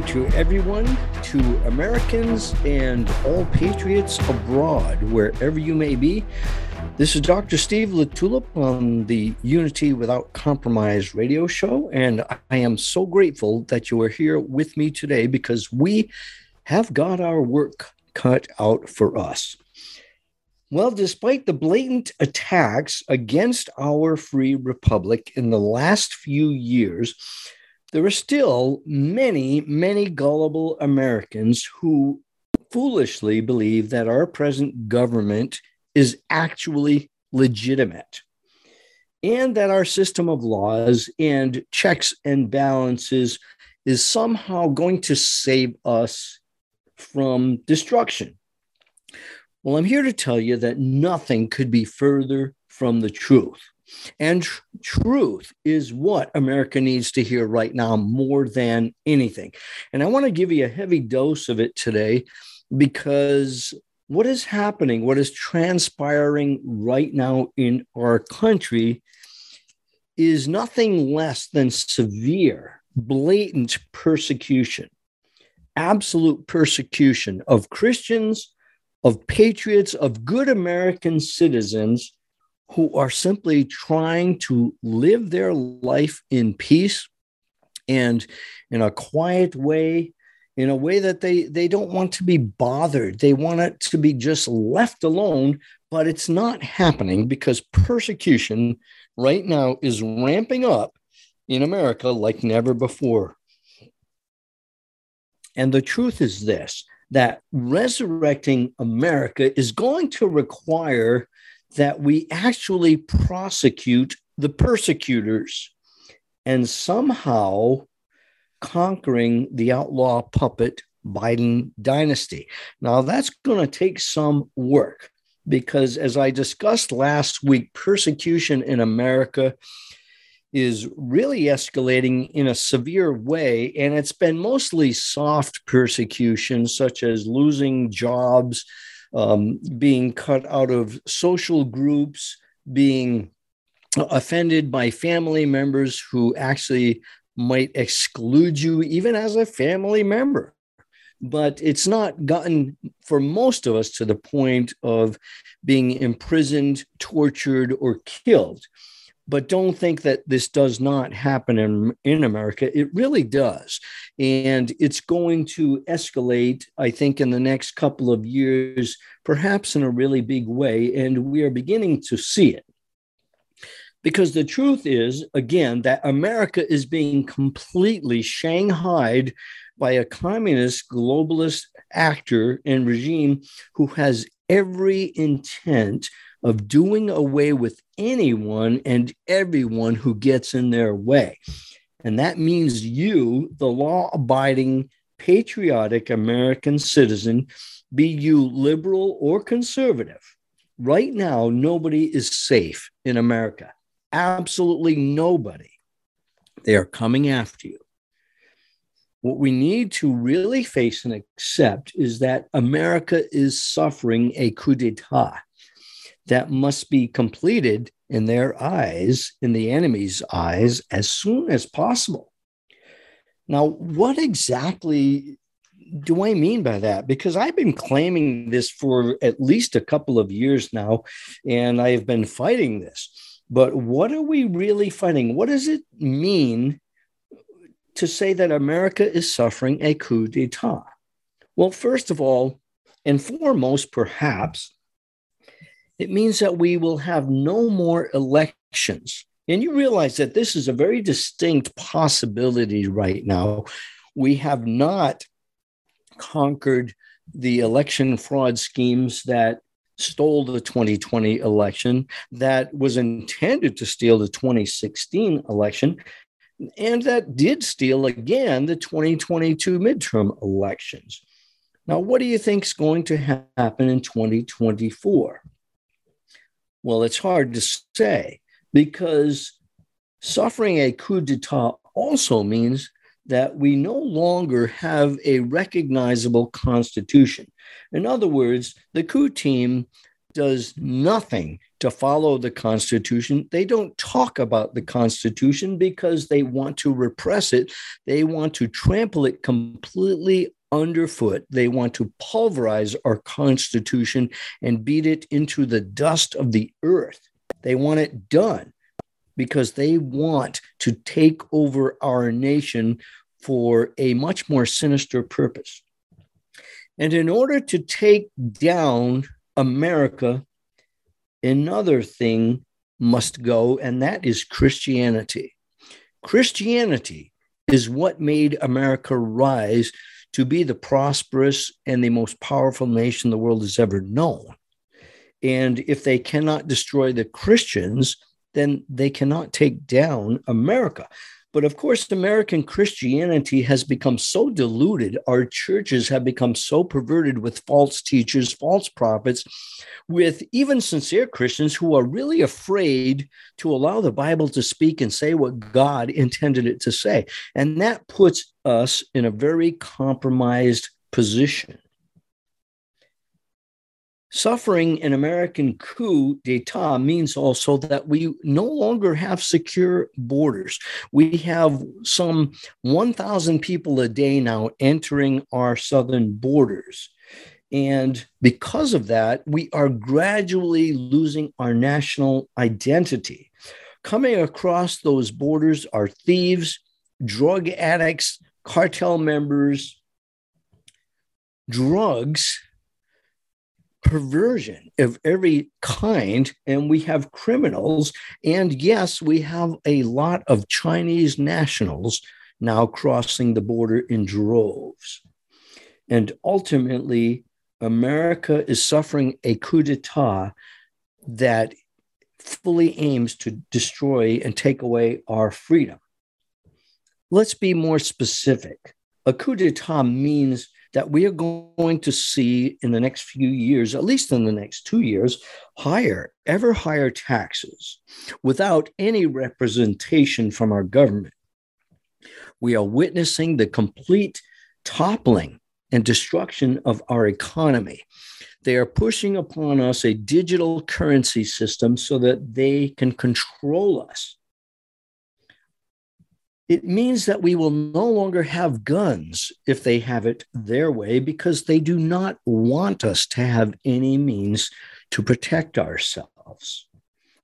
to everyone, to Americans and all patriots abroad, wherever you may be. This is Dr. Steve LaTulippe on the Unity Without Compromise radio show, and I am so grateful that you are here with me today because we have got our work cut out for us. Well, despite the blatant attacks against our free republic in the last few years, there are still many, many gullible Americans who foolishly believe that our present government is actually legitimate and that our system of laws and checks and balances is somehow going to save us from destruction. Well, I'm here to tell you that nothing could be further from the truth. And tr- truth is what America needs to hear right now more than anything. And I want to give you a heavy dose of it today because what is happening, what is transpiring right now in our country is nothing less than severe, blatant persecution, absolute persecution of Christians, of patriots, of good American citizens who are simply trying to live their life in peace and in a quiet way in a way that they they don't want to be bothered. They want it to be just left alone but it's not happening because persecution right now is ramping up in america like never before. And the truth is this that resurrecting america is going to require that we actually prosecute the persecutors and somehow conquering the outlaw puppet Biden dynasty. Now, that's going to take some work because, as I discussed last week, persecution in America is really escalating in a severe way. And it's been mostly soft persecution, such as losing jobs, um, being cut out of social groups, being offended by family members who actually might exclude you even as a family member. But it's not gotten for most of us to the point of being imprisoned, tortured, or killed. But don't think that this does not happen in, in America. It really does. And it's going to escalate, I think, in the next couple of years, perhaps in a really big way. And we are beginning to see it. Because the truth is, again, that America is being completely shanghaied by a communist globalist actor and regime who has every intent of doing away with anyone and everyone who gets in their way. And that means you, the law abiding, patriotic American citizen, be you liberal or conservative. Right now, nobody is safe in America. Absolutely nobody. They are coming after you. What we need to really face and accept is that America is suffering a coup d'etat that must be completed in their eyes, in the enemy's eyes, as soon as possible. Now, what exactly do I mean by that? Because I've been claiming this for at least a couple of years now, and I have been fighting this. But what are we really fighting? What does it mean to say that America is suffering a coup d'etat? Well, first of all, and foremost, perhaps, it means that we will have no more elections. And you realize that this is a very distinct possibility right now. We have not conquered the election fraud schemes that stole the 2020 election, that was intended to steal the 2016 election, and that did steal again the 2022 midterm elections. Now, what do you think is going to happen in 2024? Well, it's hard to say because suffering a coup d'etat also means that we no longer have a recognizable constitution. In other words, the coup team does nothing to follow the Constitution. They don't talk about the Constitution because they want to repress it. They want to trample it completely underfoot. They want to pulverize our Constitution and beat it into the dust of the earth. They want it done because they want to take over our nation for a much more sinister purpose. And in order to take down America, another thing must go, and that is Christianity. Christianity is what made America rise to be the prosperous and the most powerful nation the world has ever known. And if they cannot destroy the Christians, then they cannot take down America. But of course, American Christianity has become so diluted. Our churches have become so perverted with false teachers, false prophets, with even sincere Christians who are really afraid to allow the Bible to speak and say what God intended it to say. And that puts us in a very compromised position. Suffering an American coup d'etat means also that we no longer have secure borders. We have some 1,000 people a day now entering our southern borders. And because of that, we are gradually losing our national identity. Coming across those borders are thieves, drug addicts, cartel members, drugs perversion of every kind, and we have criminals. And yes, we have a lot of Chinese nationals now crossing the border in droves. And ultimately, America is suffering a coup d'etat that fully aims to destroy and take away our freedom. Let's be more specific. A coup d'etat means that we are going to see in the next few years, at least in the next two years, higher, ever higher taxes without any representation from our government. We are witnessing the complete toppling and destruction of our economy. They are pushing upon us a digital currency system so that they can control us it means that we will no longer have guns if they have it their way because they do not want us to have any means to protect ourselves.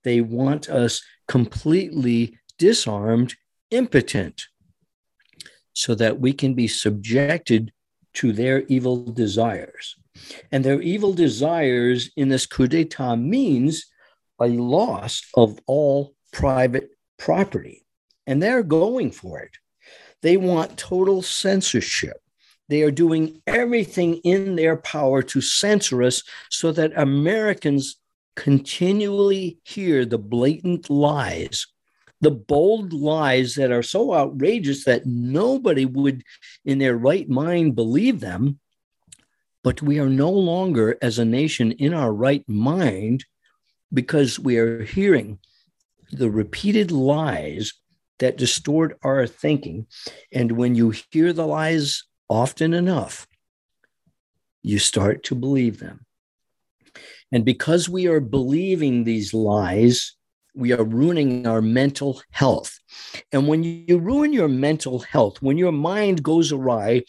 They want us completely disarmed, impotent, so that we can be subjected to their evil desires. And their evil desires in this coup d'etat means a loss of all private property and they're going for it. They want total censorship. They are doing everything in their power to censor us so that Americans continually hear the blatant lies, the bold lies that are so outrageous that nobody would, in their right mind, believe them. But we are no longer, as a nation, in our right mind because we are hearing the repeated lies that distort our thinking. And when you hear the lies often enough, you start to believe them. And because we are believing these lies, we are ruining our mental health. And when you ruin your mental health, when your mind goes awry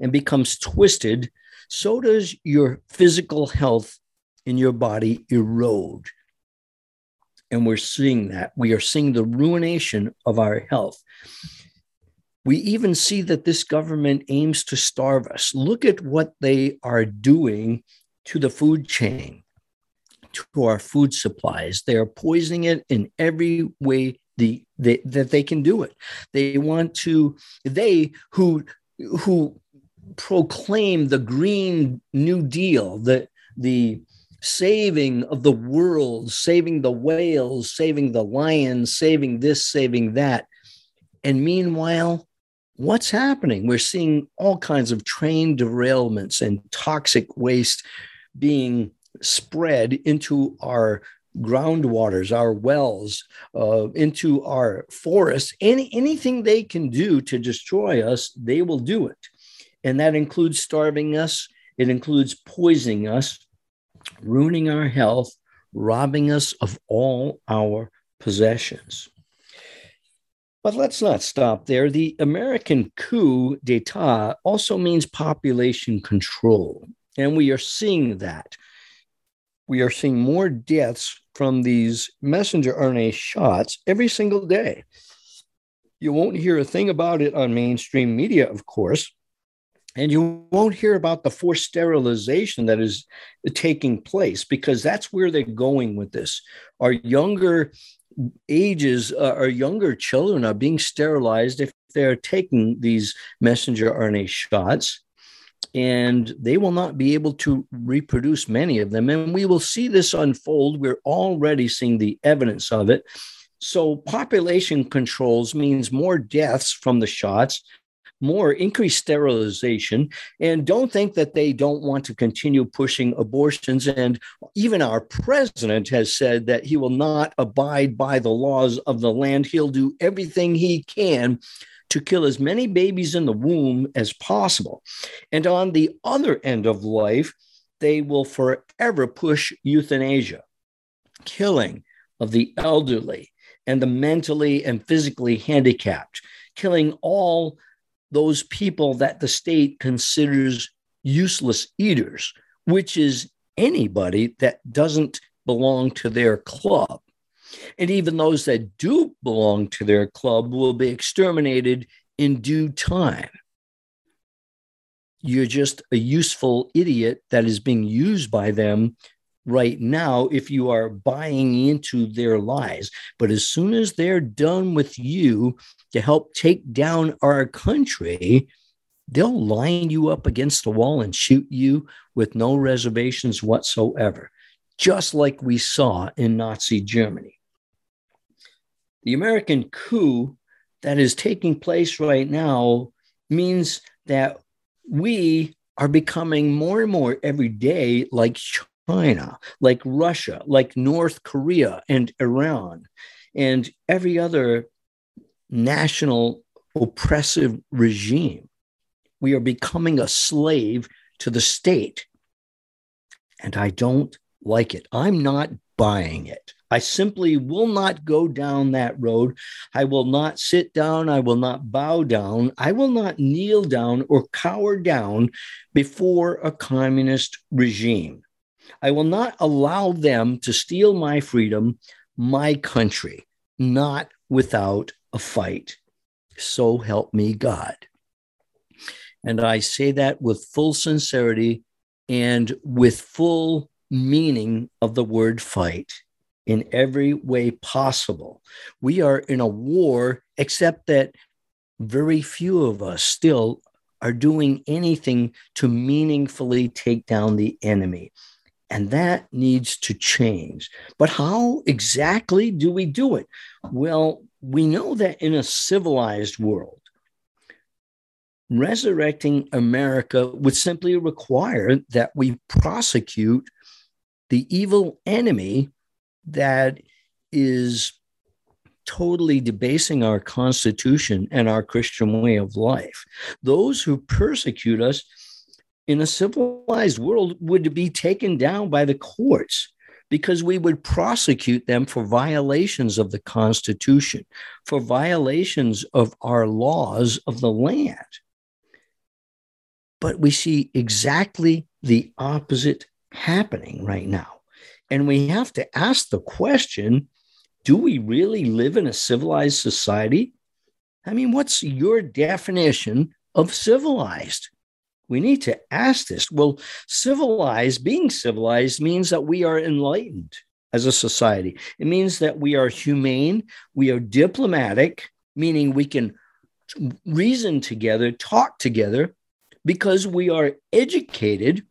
and becomes twisted, so does your physical health in your body erode. And we're seeing that. We are seeing the ruination of our health. We even see that this government aims to starve us. Look at what they are doing to the food chain, to our food supplies. They are poisoning it in every way the, they, that they can do it. They want to, they who who proclaim the Green New Deal, the the saving of the world, saving the whales, saving the lions, saving this, saving that. And meanwhile, what's happening? We're seeing all kinds of train derailments and toxic waste being spread into our groundwaters, our wells, uh, into our forests. Any, anything they can do to destroy us, they will do it. And that includes starving us, it includes poisoning us, ruining our health, robbing us of all our possessions. But let's not stop there. The American coup d'etat also means population control. And we are seeing that. We are seeing more deaths from these messenger RNA shots every single day. You won't hear a thing about it on mainstream media, of course. And you won't hear about the forced sterilization that is taking place because that's where they're going with this. Our younger ages, uh, our younger children are being sterilized if they're taking these messenger RNA shots and they will not be able to reproduce many of them. And we will see this unfold. We're already seeing the evidence of it. So, population controls means more deaths from the shots, more increased sterilization. And don't think that they don't want to continue pushing abortions. And even our president has said that he will not abide by the laws of the land. He'll do everything he can to kill as many babies in the womb as possible. And on the other end of life, they will forever push euthanasia, killing of the elderly and the mentally and physically handicapped, killing all those people that the state considers useless eaters, which is anybody that doesn't belong to their club. And even those that do belong to their club will be exterminated in due time. You're just a useful idiot that is being used by them right now if you are buying into their lies. But as soon as they're done with you to help take down our country, they'll line you up against the wall and shoot you with no reservations whatsoever, just like we saw in Nazi Germany. The American coup that is taking place right now means that we are becoming more and more every day like China, like Russia, like North Korea and Iran, and every other national oppressive regime. We are becoming a slave to the state. And I don't like it. I'm not buying it. I simply will not go down that road. I will not sit down. I will not bow down. I will not kneel down or cower down before a communist regime. I will not allow them to steal my freedom, my country, not without a fight. So help me God. And I say that with full sincerity and with full meaning of the word fight in every way possible. We are in a war, except that very few of us still are doing anything to meaningfully take down the enemy. And that needs to change. But how exactly do we do it? Well, we know that in a civilized world, resurrecting America would simply require that we prosecute the evil enemy that is totally debasing our Constitution and our Christian way of life. Those who persecute us in a civilized world would be taken down by the courts because we would prosecute them for violations of the Constitution, for violations of our laws of the land. But we see exactly the opposite happening right now. And we have to ask the question do we really live in a civilized society? I mean, what's your definition of civilized? We need to ask this. Well, civilized, being civilized means that we are enlightened as a society. It means that we are humane, we are diplomatic, meaning we can reason together, talk together, because we are educated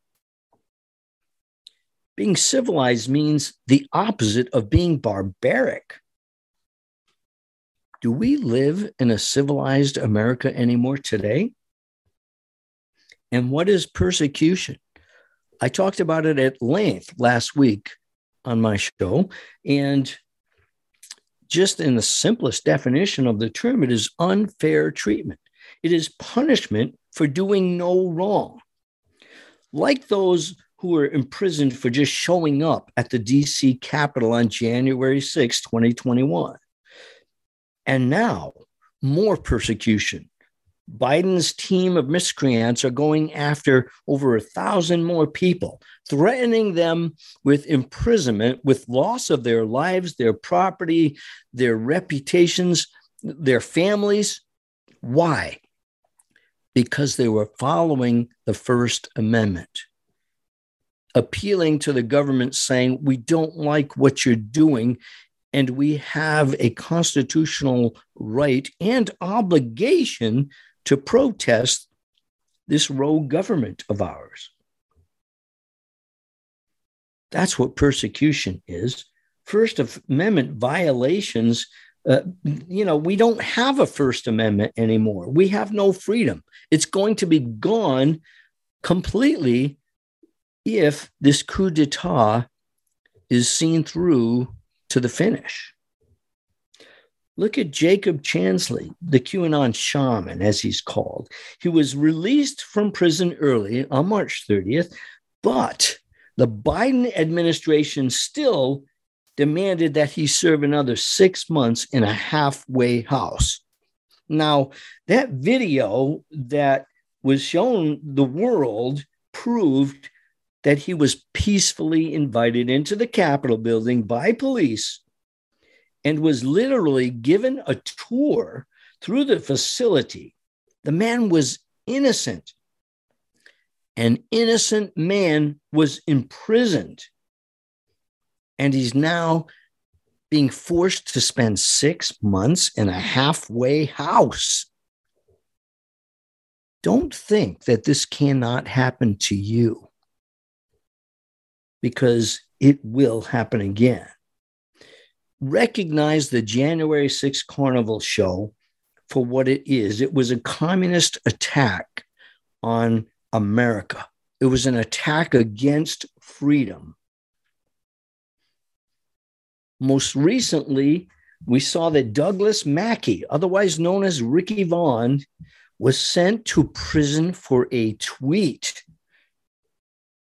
being civilized means the opposite of being barbaric. Do we live in a civilized America anymore today? And what is persecution? I talked about it at length last week on my show. And just in the simplest definition of the term, it is unfair treatment. It is punishment for doing no wrong. Like those who were imprisoned for just showing up at the DC Capitol on January 6, 2021. And now, more persecution. Biden's team of miscreants are going after over a thousand more people, threatening them with imprisonment, with loss of their lives, their property, their reputations, their families. Why? Because they were following the First Amendment, appealing to the government, saying, We don't like what you're doing. And we have a constitutional right and obligation to protest this rogue government of ours. That's what persecution is. First Amendment violations, uh, you know, we don't have a First Amendment anymore. We have no freedom. It's going to be gone completely if this coup d'etat is seen through to the finish. Look at Jacob Chansley, the QAnon shaman, as he's called. He was released from prison early on March 30th, but the Biden administration still demanded that he serve another six months in a halfway house. Now, that video that was shown the world proved that he was peacefully invited into the Capitol building by police and was literally given a tour through the facility. The man was innocent. An innocent man was imprisoned. And he's now being forced to spend six months in a halfway house. Don't think that this cannot happen to you because it will happen again recognize the January 6th Carnival show for what it is. It was a communist attack on America, it was an attack against freedom. Most recently, we saw that Douglas Mackey, otherwise known as Ricky Vaughn, was sent to prison for a tweet.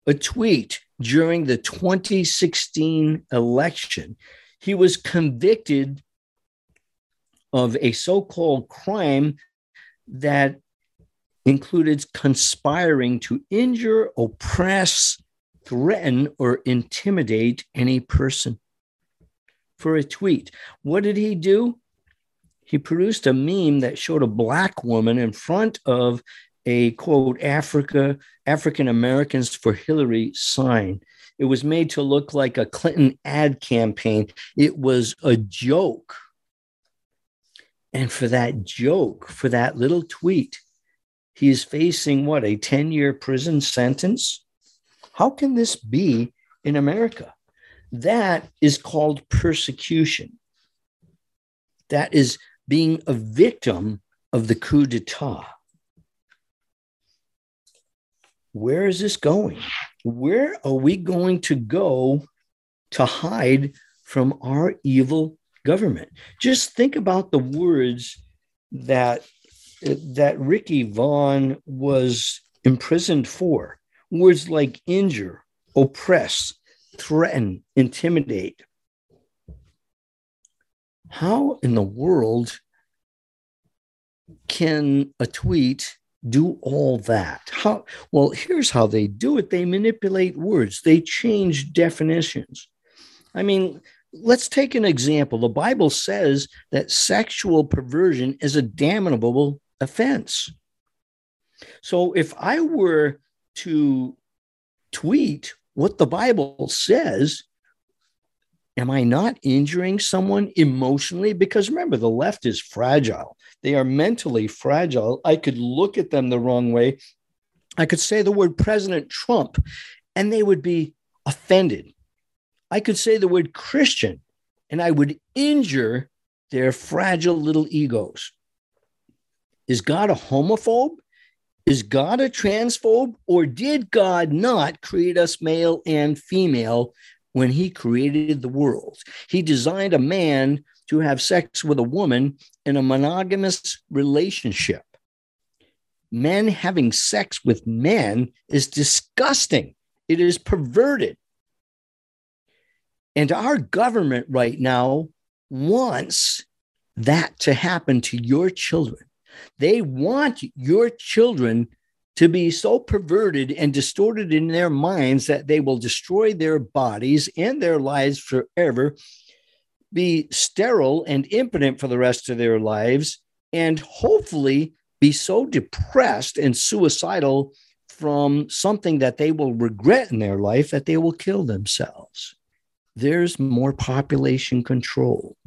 A tweet during the 2016 election he was convicted of a so called crime that included conspiring to injure, oppress, threaten, or intimidate any person for a tweet. What did he do? He produced a meme that showed a black woman in front of a quote Africa African Americans for Hillary sign. It was made to look like a Clinton ad campaign. It was a joke. And for that joke, for that little tweet, he is facing what, a 10 year prison sentence? How can this be in America? That is called persecution. That is being a victim of the coup d'etat. Where is this going? Where are we going to go to hide from our evil government? Just think about the words that that Ricky Vaughn was imprisoned for. Words like injure, oppress, threaten, intimidate. How in the world can a tweet do all that? How well, here's how they do it. They manipulate words, they change definitions. I mean, let's take an example. The Bible says that sexual perversion is a damnable offense. So if I were to tweet what the Bible says, am I not injuring someone emotionally? Because remember, the left is fragile. They are mentally fragile. I could look at them the wrong way. I could say the word President Trump and they would be offended. I could say the word Christian and I would injure their fragile little egos. Is God a homophobe? Is God a transphobe? Or did God not create us male and female when he created the world? He designed a man to have sex with a woman in a monogamous relationship. Men having sex with men is disgusting. it is perverted. And our government right now wants that to happen to your children. They want your children to be so perverted and distorted in their minds that they will destroy their bodies and their lives forever, be sterile and impotent for the rest of their lives, and hopefully be so depressed and suicidal from something that they will regret in their life that they will kill themselves. There's more population control.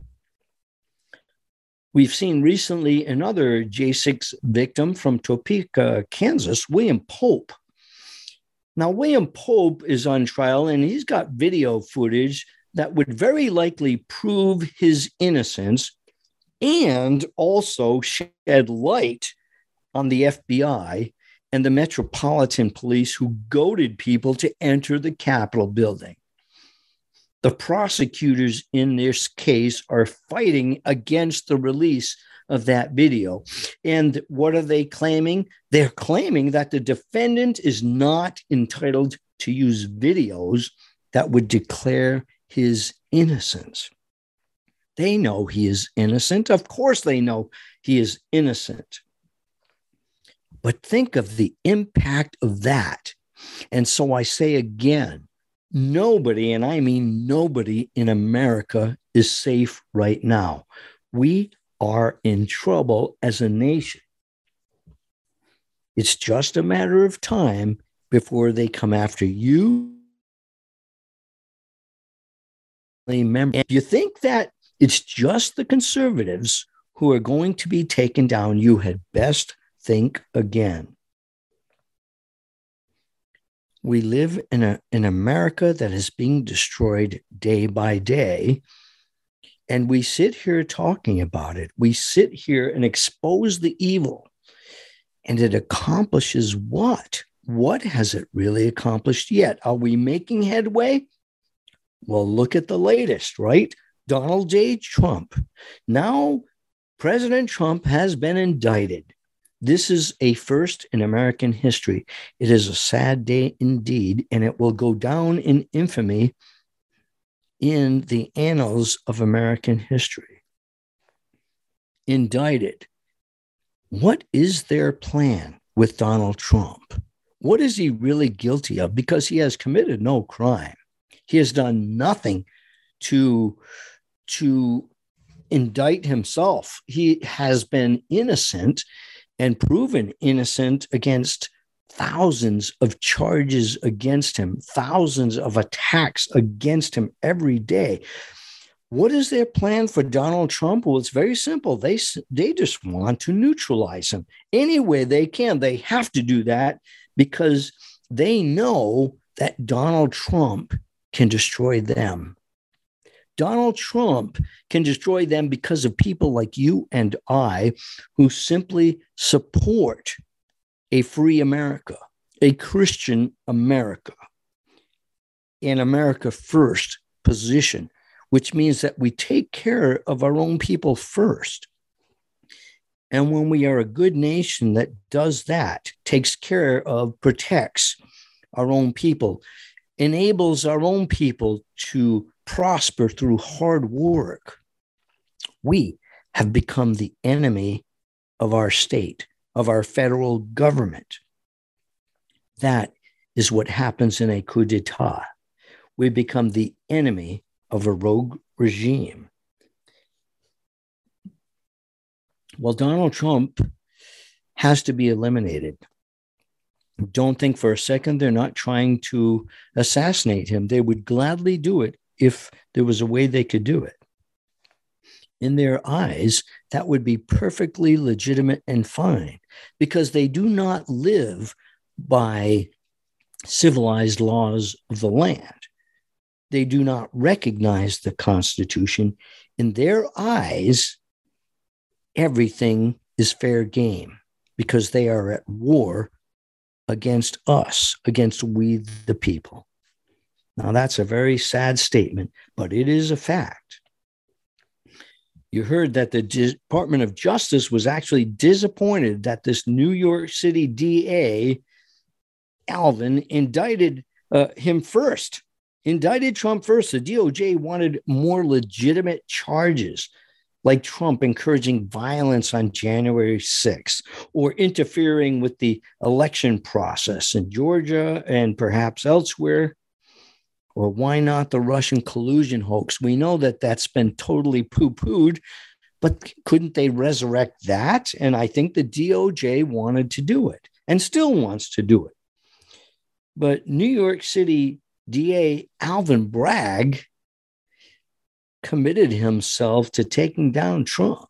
We've seen recently another J6 victim from Topeka, Kansas, William Pope. Now, William Pope is on trial and he's got video footage that would very likely prove his innocence and also shed light on the FBI and the Metropolitan Police who goaded people to enter the Capitol building. The prosecutors in this case are fighting against the release of that video. And what are they claiming? They're claiming that the defendant is not entitled to use videos that would declare his innocence. They know he is innocent. Of course, they know he is innocent. But think of the impact of that. And so I say again nobody, and I mean nobody in America, is safe right now. We are in trouble as a nation. It's just a matter of time before they come after you. If you think that it's just the conservatives who are going to be taken down, you had best think again. We live in a in America that is being destroyed day by day. And we sit here talking about it. We sit here and expose the evil. And it accomplishes what? What has it really accomplished yet? Are we making headway? Well, look at the latest, right? Donald J. Trump. Now, President Trump has been indicted. This is a first in American history. It is a sad day indeed, and it will go down in infamy in the annals of American history. Indicted. What is their plan with Donald Trump? What is he really guilty of? Because he has committed no crime. He has done nothing to, to indict himself. He has been innocent and proven innocent against thousands of charges against him, thousands of attacks against him every day. What is their plan for Donald Trump? Well, it's very simple. They, they just want to neutralize him any way they can. They have to do that because they know that Donald Trump can destroy them. Donald Trump can destroy them because of people like you and I who simply support a free America, a Christian America, an America first position, which means that we take care of our own people first. And when we are a good nation that does that, takes care of, protects our own people, enables our own people to prosper through hard work, we have become the enemy of our state, of our federal government. That is what happens in a coup d'etat. We become the enemy of a rogue regime. Well, Donald Trump has to be eliminated. Don't think for a second they're not trying to assassinate him. They would gladly do it if there was a way they could do it. In their eyes, that would be perfectly legitimate and fine because they do not live by civilized laws of the land. They do not recognize the Constitution. In their eyes, everything is fair game because they are at war against us, against we the people. Now, that's a very sad statement, but it is a fact. You heard that the Department of Justice was actually disappointed that this New York City DA, Alvin, indicted uh, him first, indicted Trump first. The DOJ wanted more legitimate charges, like Trump encouraging violence on January 6th or interfering with the election process in Georgia and perhaps elsewhere. Or why not the Russian collusion hoax? We know that that's been totally poo pooed, but couldn't they resurrect that? And I think the DOJ wanted to do it and still wants to do it. But New York City DA Alvin Bragg committed himself to taking down Trump.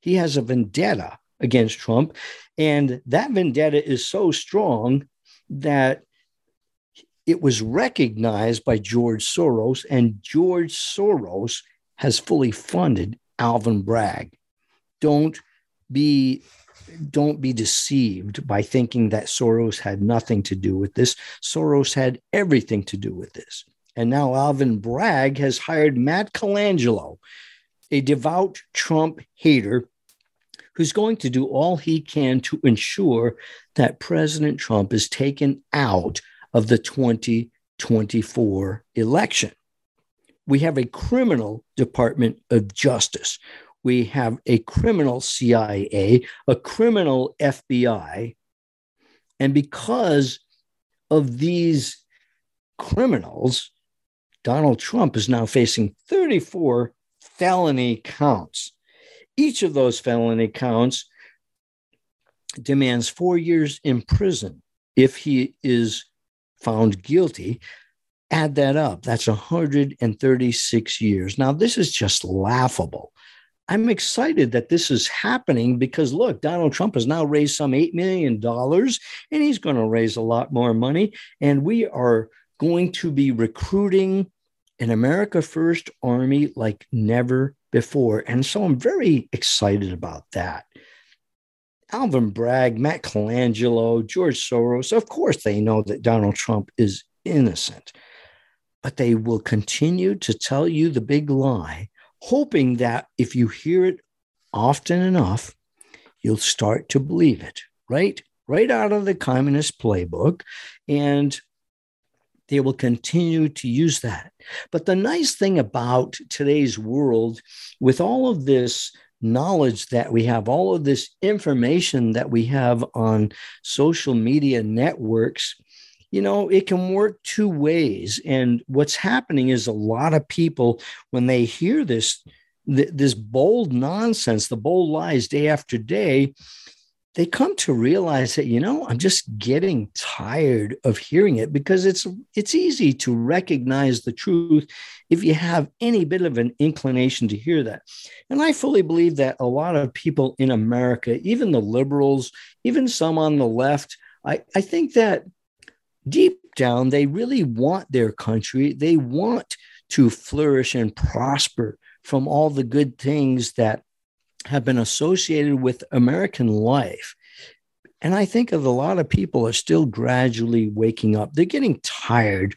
He has a vendetta against Trump. And that vendetta is so strong that it was recognized by George Soros, and George Soros has fully funded Alvin Bragg. Don't be don't be deceived by thinking that Soros had nothing to do with this. Soros had everything to do with this. And now Alvin Bragg has hired Matt Colangelo, a devout Trump hater who's going to do all he can to ensure that President Trump is taken out of the 2024 election. We have a criminal Department of Justice we have a criminal CIA, a criminal FBI. And because of these criminals, Donald Trump is now facing 34 felony counts. Each of those felony counts demands four years in prison if he is found guilty. Add that up, that's 136 years. Now, this is just laughable. I'm excited that this is happening because look, Donald Trump has now raised some $8 million and he's going to raise a lot more money. And we are going to be recruiting an America First Army like never before. And so I'm very excited about that. Alvin Bragg, Matt Colangelo, George Soros, of course, they know that Donald Trump is innocent, but they will continue to tell you the big lie hoping that if you hear it often enough, you'll start to believe it, right? Right out of the communist playbook. And they will continue to use that. But the nice thing about today's world, with all of this knowledge that we have, all of this information that we have on social media networks, you know, it can work two ways. And what's happening is a lot of people, when they hear this, th- this bold nonsense, the bold lies day after day, they come to realize that you know i'm just getting tired of hearing it because it's it's easy to recognize the truth if you have any bit of an inclination to hear that and i fully believe that a lot of people in america even the liberals even some on the left i, I think that deep down, they really want their country. They want to flourish and prosper from all the good things that have been associated with American life. And I think of a lot of people are still gradually waking up. They're getting tired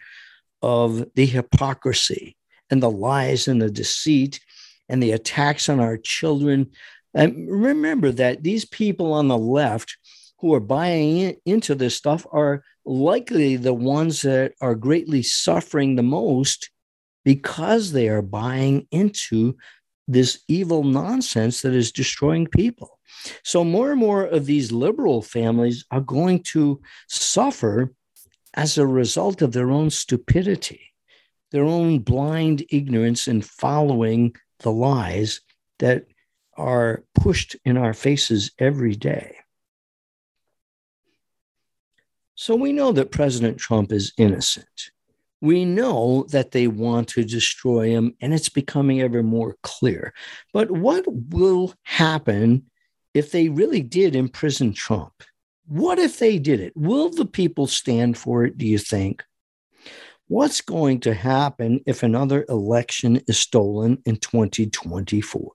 of the hypocrisy and the lies and the deceit and the attacks on our children. And remember that these people on the left who are buying into this stuff are likely the ones that are greatly suffering the most because they are buying into this evil nonsense that is destroying people. So, more and more of these liberal families are going to suffer as a result of their own stupidity, their own blind ignorance in following the lies that are pushed in our faces every day. So we know that President Trump is innocent. We know that they want to destroy him, and it's becoming ever more clear. But what will happen if they really did imprison Trump? What if they did it? Will the people stand for it, do you think? What's going to happen if another election is stolen in 2024?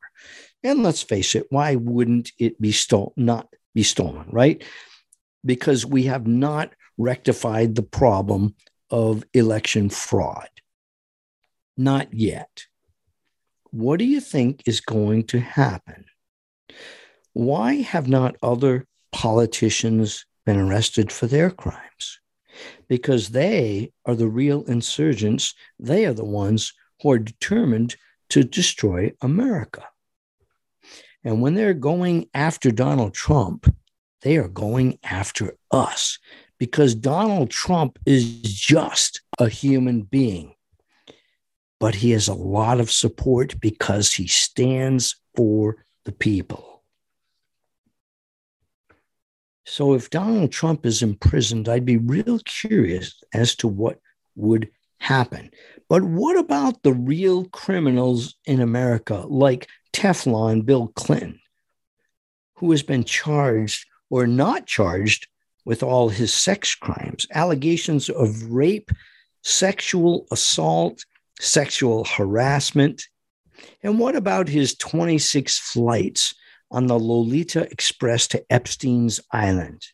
And let's face it, why wouldn't it be stolen, not be stolen, right? because we have not rectified the problem of election fraud. Not yet. What do you think is going to happen? Why have not other politicians been arrested for their crimes? Because they are the real insurgents. They are the ones who are determined to destroy America. And when they're going after Donald Trump, they are going after us because Donald Trump is just a human being. But he has a lot of support because he stands for the people. So if Donald Trump is imprisoned, I'd be real curious as to what would happen. But what about the real criminals in America, like Teflon Bill Clinton, who has been charged or not charged with all his sex crimes, allegations of rape, sexual assault, sexual harassment? And what about his 26 flights on the Lolita Express to Epstein's Island?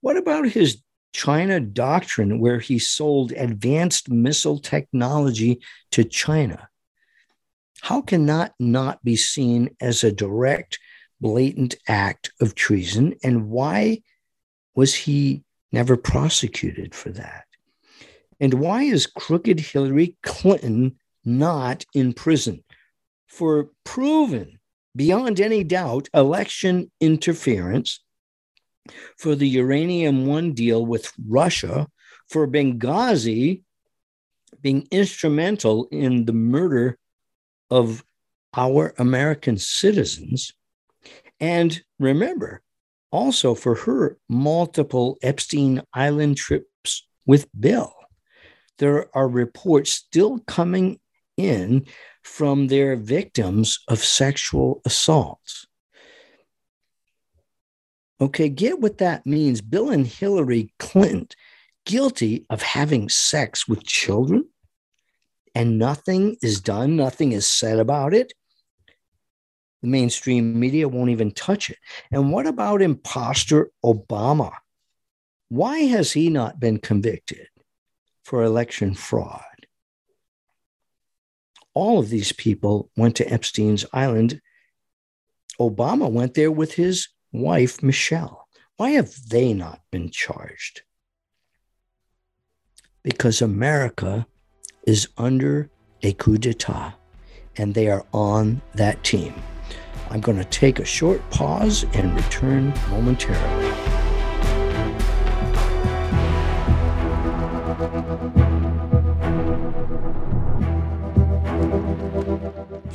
What about his China doctrine, where he sold advanced missile technology to China? How can that not be seen as a direct, blatant act of treason? And why was he never prosecuted for that? And why is crooked Hillary Clinton not in prison for proven, beyond any doubt, election interference, for the Uranium One deal with Russia, for Benghazi being instrumental in the murder of our American citizens. And remember, also for her multiple Epstein Island trips with Bill. There are reports still coming in from their victims of sexual assaults. Okay, get what that means. Bill and Hillary Clinton guilty of having sex with children and nothing is done, nothing is said about it. The mainstream media won't even touch it. And what about imposter Obama? Why has he not been convicted for election fraud? All of these people went to Epstein's Island. Obama went there with his wife, Michelle. Why have they not been charged? Because America is under a coup d'etat, and they are on that team. I'm going to take a short pause and return momentarily.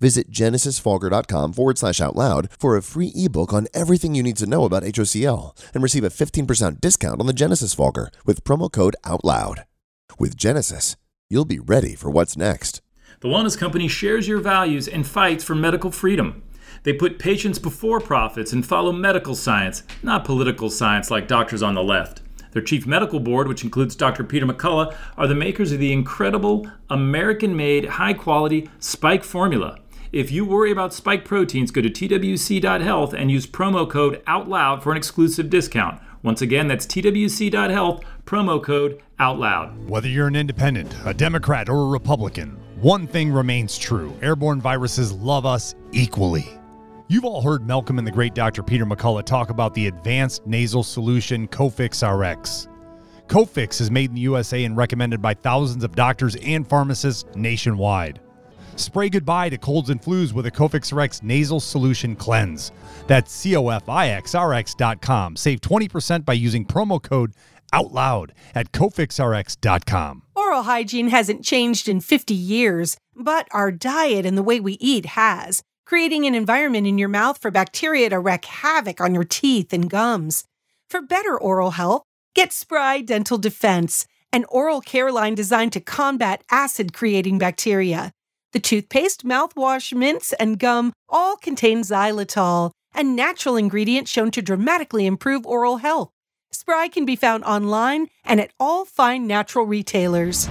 Visit genesisfogger.com forward slash out loud for a free ebook on everything you need to know about HOCl and receive a 15% discount on the Genesis Fogger with promo code OUTLOUD. With Genesis, you'll be ready for what's next. The Wellness Company shares your values and fights for medical freedom. They put patients before profits and follow medical science, not political science like doctors on the left. Their chief medical board, which includes Dr. Peter McCullough, are the makers of the incredible American made, high quality Spike formula. If you worry about spike proteins, go to twc.health and use promo code OUTLOUD for an exclusive discount. Once again, that's twc.health, promo code OUTLOUD. Whether you're an independent, a Democrat, or a Republican, one thing remains true airborne viruses love us equally. You've all heard Malcolm and the great Dr. Peter McCullough talk about the advanced nasal solution Cofix RX. Cofix is made in the USA and recommended by thousands of doctors and pharmacists nationwide. Spray goodbye to colds and flus with a Cofix RX nasal solution cleanse. That's cofixrx.com. Save 20% by using promo code OUTLOUD at cofixrx.com. Oral hygiene hasn't changed in 50 years, but our diet and the way we eat has creating an environment in your mouth for bacteria to wreak havoc on your teeth and gums. For better oral health, get Spry Dental Defense, an oral care line designed to combat acid creating bacteria. The toothpaste, mouthwash, mints, and gum all contain xylitol, a natural ingredient shown to dramatically improve oral health. Spry can be found online and at all fine natural retailers.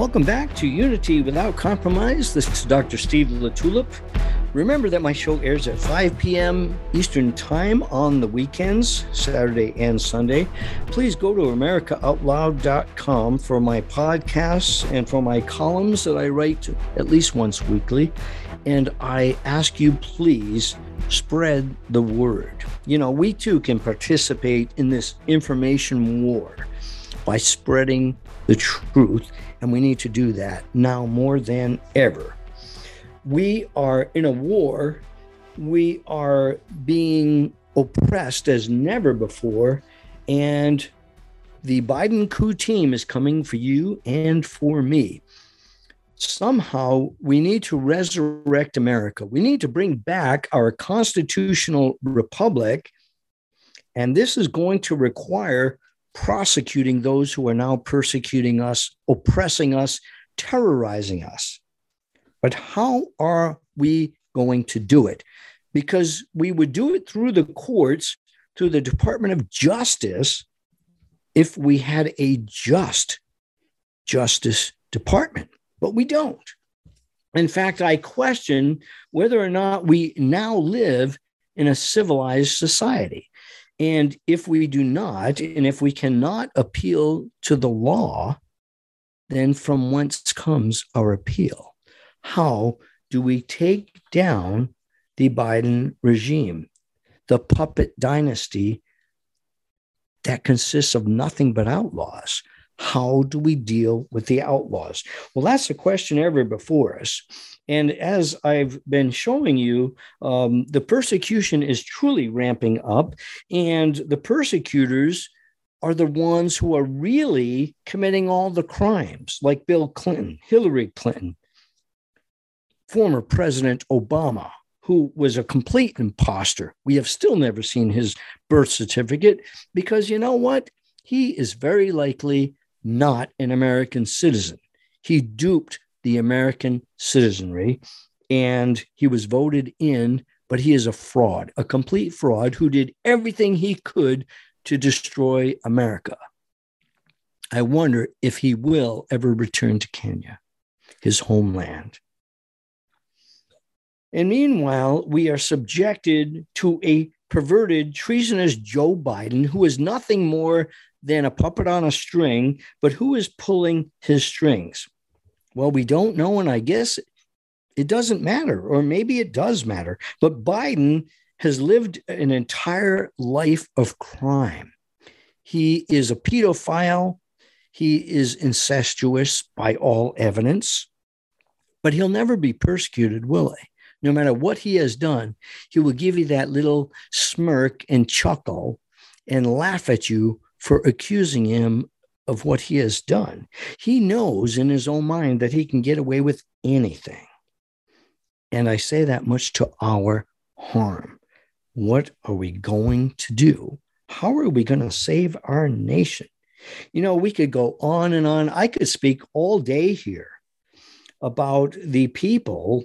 Welcome back to Unity Without Compromise. This is Dr. Steve LaTulippe. Remember that my show airs at 5 p.m. Eastern Time on the weekends, Saturday and Sunday. Please go to AmericaOutloud.com for my podcasts and for my columns that I write at least once weekly. And I ask you, please spread the word. You know, we too can participate in this information war by spreading the truth and we need to do that now more than ever. We are in a war. We are being oppressed as never before. And the Biden coup team is coming for you and for me. Somehow, we need to resurrect America. We need to bring back our constitutional republic. And this is going to require prosecuting those who are now persecuting us, oppressing us, terrorizing us. But how are we going to do it? Because we would do it through the courts, through the Department of Justice, if we had a just Justice Department, but we don't. In fact, I question whether or not we now live in a civilized society. And if we do not, and if we cannot appeal to the law, then from whence comes our appeal? How do we take down the Biden regime, the puppet dynasty that consists of nothing but outlaws? How do we deal with the outlaws? Well, that's a question ever before us. And as I've been showing you, um, the persecution is truly ramping up, and the persecutors are the ones who are really committing all the crimes, like Bill Clinton, Hillary Clinton, former President Obama, who was a complete imposter. We have still never seen his birth certificate because you know what? He is very likely not an American citizen. He duped the American citizenry, and he was voted in, but he is a fraud, a complete fraud who did everything he could to destroy America. I wonder if he will ever return to Kenya, his homeland. And meanwhile, we are subjected to a perverted, treasonous Joe Biden, who is nothing more than a puppet on a string, but who is pulling his strings? Well, we don't know, and I guess it doesn't matter, or maybe it does matter. But Biden has lived an entire life of crime. He is a pedophile. He is incestuous by all evidence, but he'll never be persecuted, will he? No matter what he has done, he will give you that little smirk and chuckle and laugh at you for accusing him of what he has done. He knows in his own mind that he can get away with anything. And I say that much to our harm. What are we going to do? How are we going to save our nation? You know, we could go on and on. I could speak all day here about the people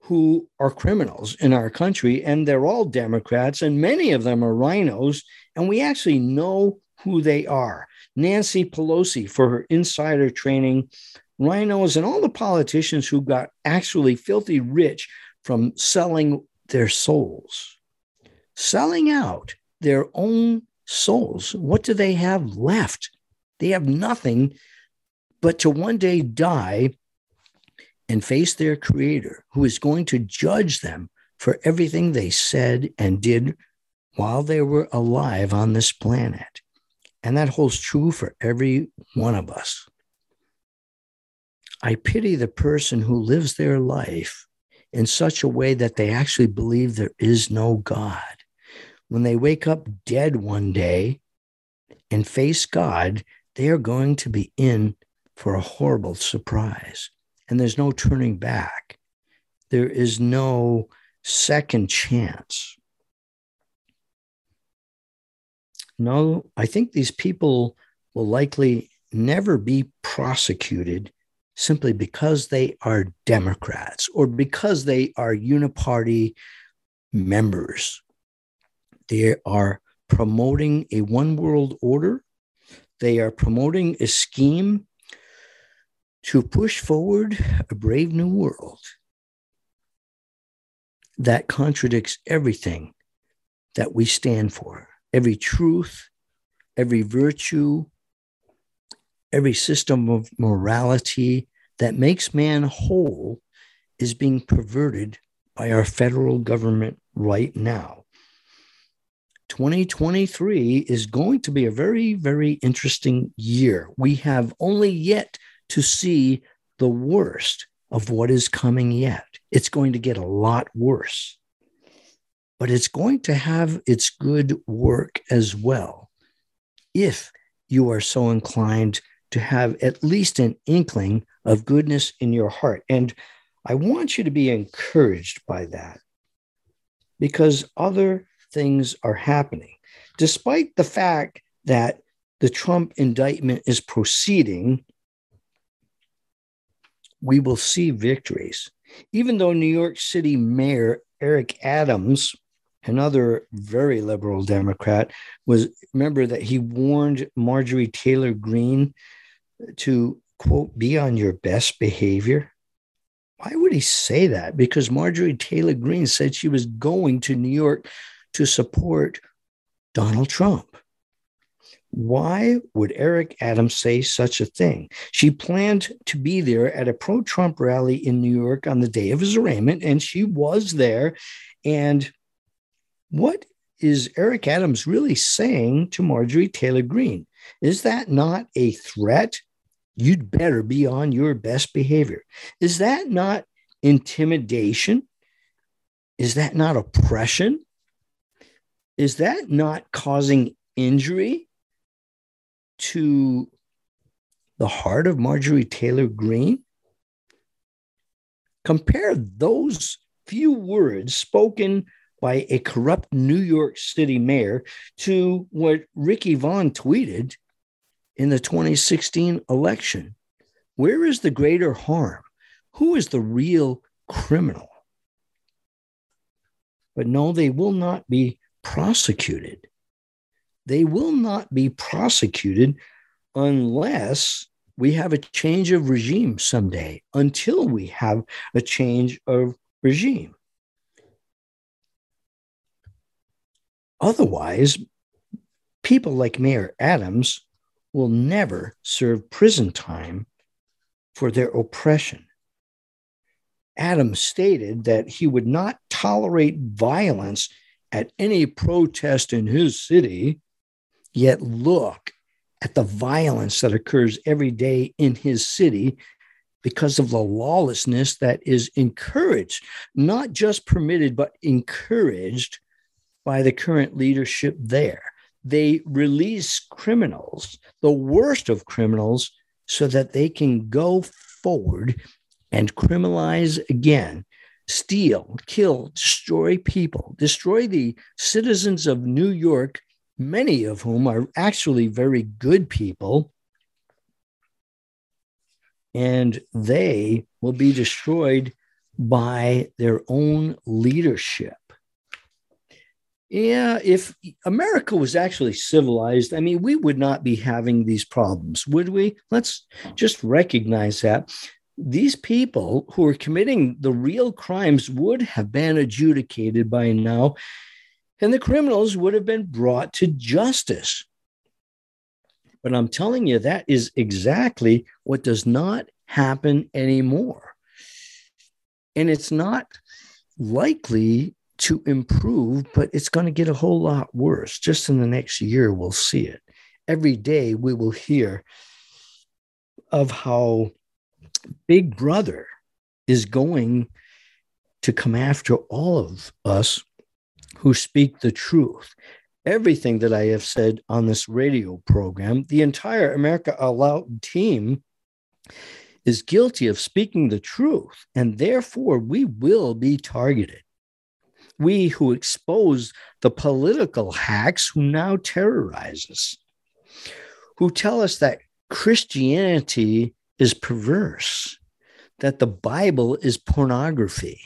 who are criminals in our country, and they're all Democrats, and many of them are RINOs. and we actually know who they are. Nancy Pelosi for her insider training, RINOs, and all the politicians who got actually filthy rich from selling their souls, selling out their own souls. What do they have left? They have nothing but to one day die and face their creator who is going to judge them for everything they said and did while they were alive on this planet. And that holds true for every one of us. I pity the person who lives their life in such a way that they actually believe there is no God. When they wake up dead one day and face God, they are going to be in for a horrible surprise. And there's no turning back, there is no second chance. No, I think these people will likely never be prosecuted simply because they are Democrats or because they are uniparty members. They are promoting a one world order. They are promoting a scheme to push forward a brave new world that contradicts everything that we stand for every truth, every virtue, every system of morality that makes man whole is being perverted by our federal government right now. 2023 is going to be a very, very interesting year. We have only yet to see the worst of what is coming yet. It's going to get a lot worse, but it's going to have its good work as well if you are so inclined to have at least an inkling of goodness in your heart. And I want you to be encouraged by that because other things are happening. Despite the fact that the Trump indictment is proceeding, we will see victories. Even though New York City Mayor Eric Adams, another very liberal Democrat, was remember that he warned Marjorie Taylor Greene to quote, be on your best behavior? Why would he say that? Because Marjorie Taylor Greene said she was going to New York to support Donald Trump. Why would Eric Adams say such a thing? She planned to be there at a pro Trump rally in New York on the day of his arraignment, and she was there. And what is Eric Adams really saying to Marjorie Taylor Greene? Is that not a threat you'd better be on your best behavior. Is that not intimidation? Is that not oppression? Is that not causing injury to the heart of Marjorie Taylor Greene? Compare those few words spoken by a corrupt New York City mayor to what Ricky Vaughn tweeted in the 2016 election. Where is the greater harm? Who is the real criminal? But no, they will not be prosecuted. They will not be prosecuted unless we have a change of regime someday, until we have a change of regime. Otherwise, people like Mayor Adams will never serve prison time for their oppression. Adams stated that he would not tolerate violence at any protest in his city, yet look at the violence that occurs every day in his city because of the lawlessness that is encouraged, not just permitted, but encouraged by the current leadership there they release criminals, the worst of criminals, so that they can go forward and criminalize again, steal, kill, destroy people, destroy the citizens of New York, many of whom are actually very good people. And they will be destroyed by their own leadership. Yeah, if America was actually civilized, I mean, we would not be having these problems, would we? Let's just recognize that. These people who are committing the real crimes would have been adjudicated by now, and the criminals would have been brought to justice. But I'm telling you, that is exactly what does not happen anymore. And it's not likely to improve, but it's going to get a whole lot worse. Just in the next year, we'll see it. Every day, we will hear of how Big Brother is going to come after all of us who speak the truth. Everything that I have said on this radio program, the entire America Loud team is guilty of speaking the truth, and therefore we will be targeted. We who expose the political hacks who now terrorize us, who tell us that Christianity is perverse, that the Bible is pornography,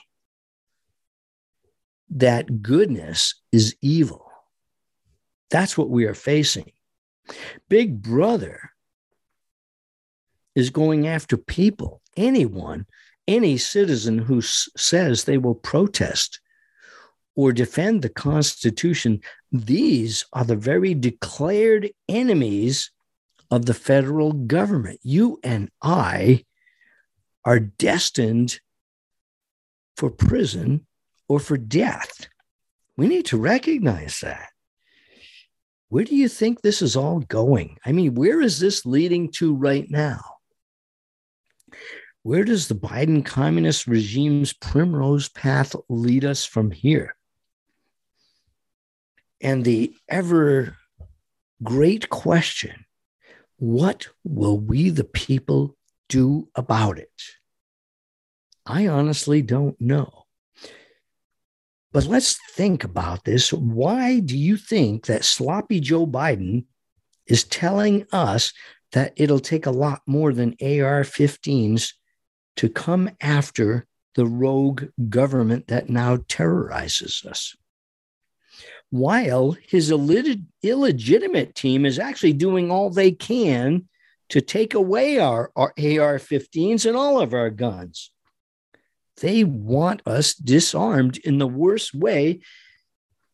that goodness is evil. That's what we are facing. Big Brother is going after people, anyone, any citizen who s- says they will protest or defend the Constitution. These are the very declared enemies of the federal government. You and I are destined for prison or for death. We need to recognize that. Where do you think this is all going? I mean, where is this leading to right now? Where does the Biden communist regime's primrose path lead us from here? And the ever great question what will we, the people, do about it? I honestly don't know. But let's think about this. Why do you think that sloppy Joe Biden is telling us that it'll take a lot more than AR 15s to come after the rogue government that now terrorizes us? While his illeg- illegitimate team is actually doing all they can to take away our, our AR 15s and all of our guns. They want us disarmed in the worst way.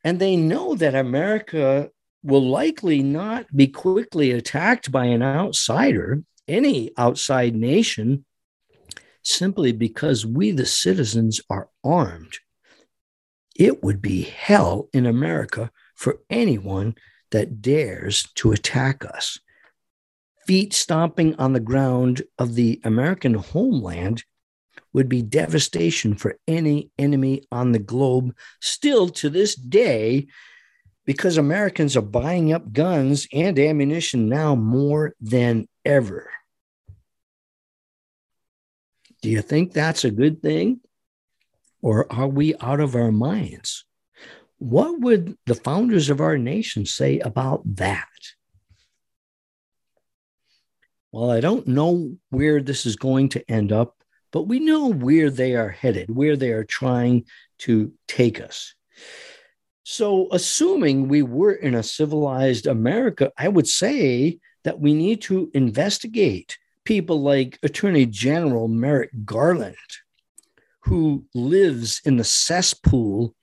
And they know that America will likely not be quickly attacked by an outsider, any outside nation, simply because we, the citizens, are armed. It would be hell in America for anyone that dares to attack us. Feet stomping on the ground of the American homeland would be devastation for any enemy on the globe, still to this day, because Americans are buying up guns and ammunition now more than ever. Do you think that's a good thing? Or are we out of our minds? What would the founders of our nation say about that? Well, I don't know where this is going to end up, but we know where they are headed, where they are trying to take us. So, assuming we were in a civilized America, I would say that we need to investigate people like Attorney General Merrick Garland, who lives in the cesspool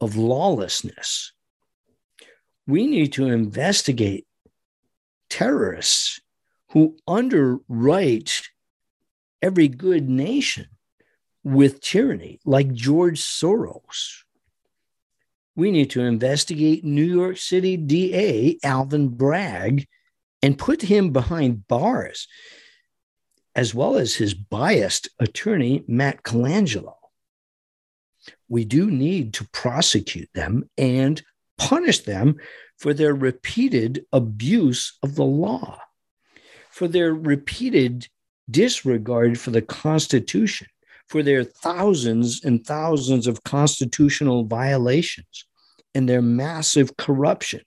of lawlessness. We need to investigate terrorists who underwrite every good nation with tyranny, like George Soros. We need to investigate New York City DA Alvin Bragg and put him behind bars, as well as his biased attorney, Matt Colangelo. We do need to prosecute them and punish them for their repeated abuse of the law, for their repeated disregard for the Constitution, for their thousands and thousands of constitutional violations and their massive corruption.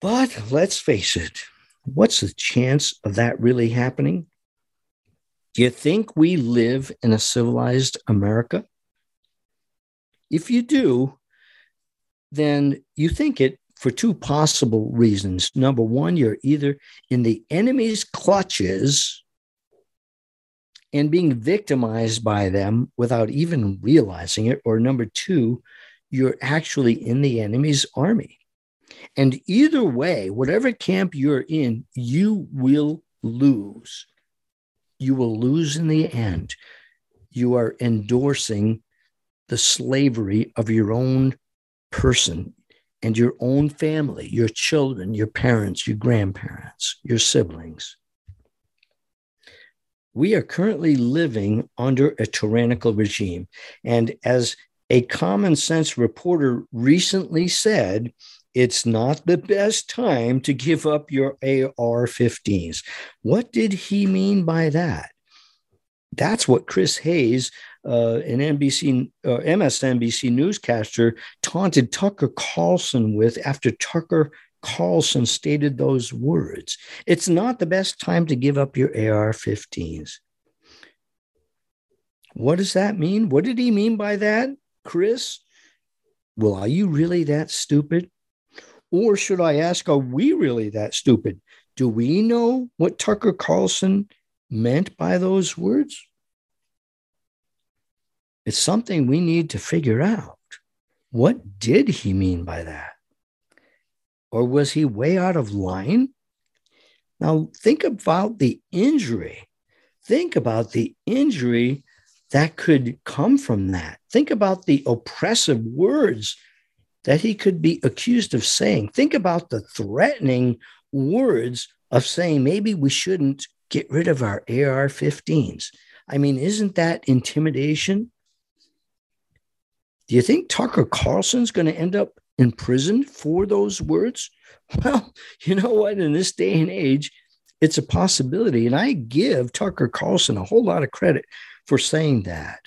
But let's face it, what's the chance of that really happening? Do you think we live in a civilized America? If you do, then you think it for two possible reasons. Number one, you're either in the enemy's clutches and being victimized by them without even realizing it, or number two, you're actually in the enemy's army. And either way, whatever camp you're in, you will lose. You will lose in the end. You are endorsing the slavery of your own person and your own family, your children, your parents, your grandparents, your siblings. We are currently living under a tyrannical regime. And as a common sense reporter recently said, it's not the best time to give up your AR 15s. What did he mean by that? That's what Chris Hayes, uh, an NBC, uh, MSNBC newscaster, taunted Tucker Carlson with after Tucker Carlson stated those words. It's not the best time to give up your AR 15s. What does that mean? What did he mean by that, Chris? Well, are you really that stupid? Or should I ask, are we really that stupid? Do we know what Tucker Carlson meant by those words? It's something we need to figure out. What did he mean by that? Or was he way out of line? Now, think about the injury. Think about the injury that could come from that. Think about the oppressive words that he could be accused of saying. Think about the threatening words of saying maybe we shouldn't get rid of our AR 15s. I mean, isn't that intimidation? Do you think Tucker Carlson's going to end up in prison for those words? Well, you know what? In this day and age, it's a possibility. And I give Tucker Carlson a whole lot of credit for saying that.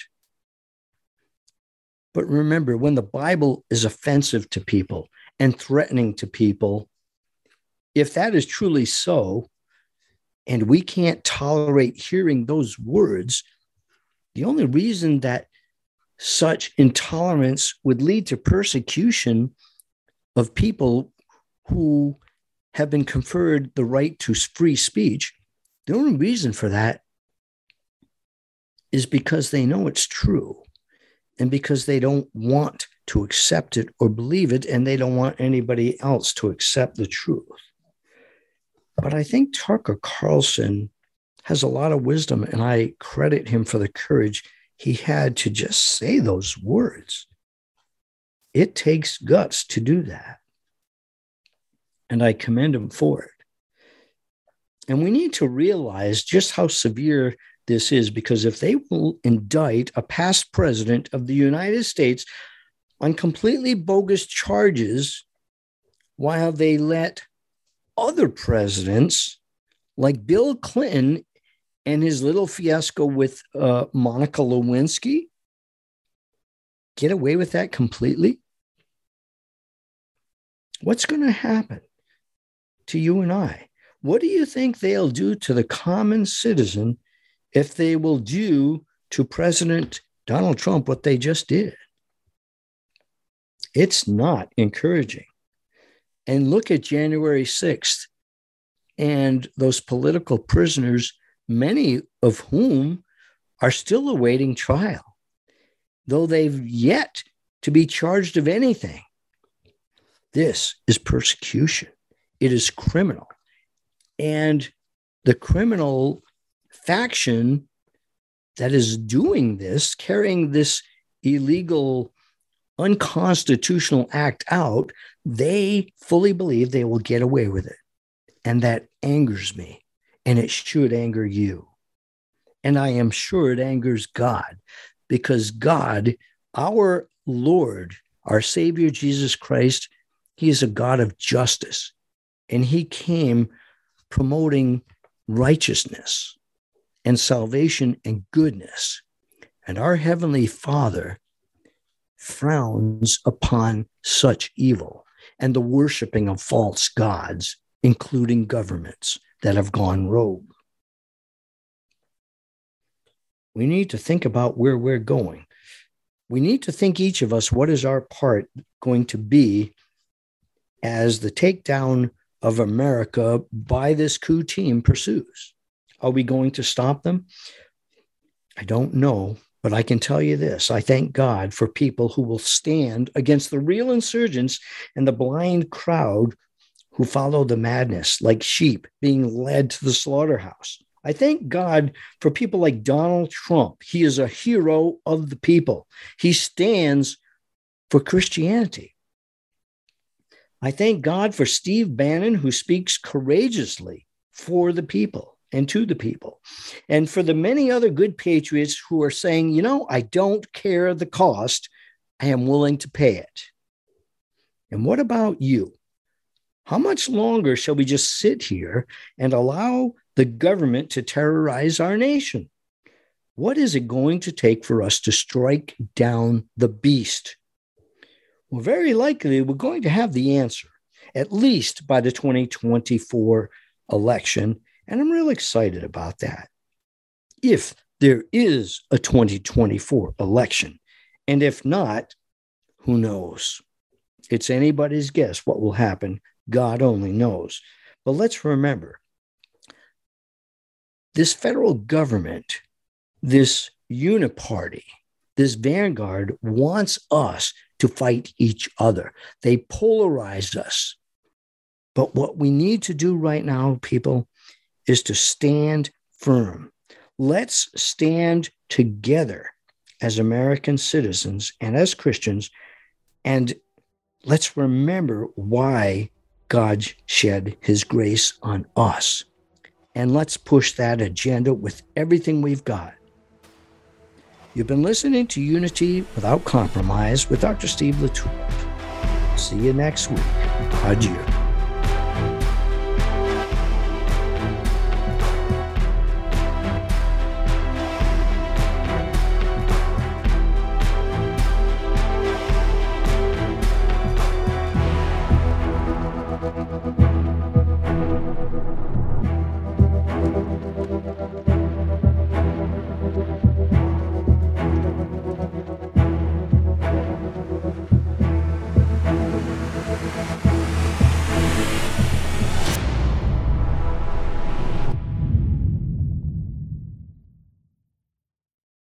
But remember, when the Bible is offensive to people and threatening to people, if that is truly so, and we can't tolerate hearing those words, the only reason that such intolerance would lead to persecution of people who have been conferred the right to free speech, the only reason for that is because they know it's true and because they don't want to accept it or believe it, and they don't want anybody else to accept the truth. But I think Tucker Carlson has a lot of wisdom, and I credit him for the courage he had to just say those words. It takes guts to do that. And I commend him for it. And we need to realize just how severe this is because if they will indict a past president of the United States on completely bogus charges while they let other presidents like Bill Clinton and his little fiasco with uh, Monica Lewinsky get away with that completely? What's going to happen to you and I? What do you think they'll do to the common citizen if they will do to President Donald Trump what they just did. It's not encouraging. And look at January 6th and those political prisoners, many of whom are still awaiting trial, though they've yet to be charged of anything. This is persecution, it is criminal. And the criminal faction that is doing this, carrying this illegal, unconstitutional act out, they fully believe they will get away with it. And that angers me. And it should anger you. And I am sure it angers God because God, our Lord, our Savior Jesus Christ, He is a God of justice. And He came promoting righteousness and salvation and goodness. And our Heavenly Father frowns upon such evil and the worshiping of false gods, including governments that have gone rogue. We need to think about where we're going. We need to think each of us what is our part going to be as the takedown of America by this coup team pursues. Are we going to stop them? I don't know, but I can tell you this I thank God for people who will stand against the real insurgents and the blind crowd who follow the madness like sheep being led to the slaughterhouse. I thank God for people like Donald Trump. He is a hero of the people, he stands for Christianity. I thank God for Steve Bannon, who speaks courageously for the people. And to the people. And for the many other good patriots who are saying, you know, I don't care the cost, I am willing to pay it. And what about you? How much longer shall we just sit here and allow the government to terrorize our nation? What is it going to take for us to strike down the beast? Well, very likely we're going to have the answer, at least by the 2024 election. And I'm really excited about that. If there is a 2024 election, and if not, who knows? It's anybody's guess what will happen. God only knows. But let's remember this federal government, this uniparty, this vanguard wants us to fight each other. They polarize us. But what we need to do right now, people, is to stand firm. Let's stand together as American citizens and as Christians, and let's remember why God shed his grace on us. And let's push that agenda with everything we've got. You've been listening to Unity Without Compromise with Dr. Steve Latour. See you next week. Adieu.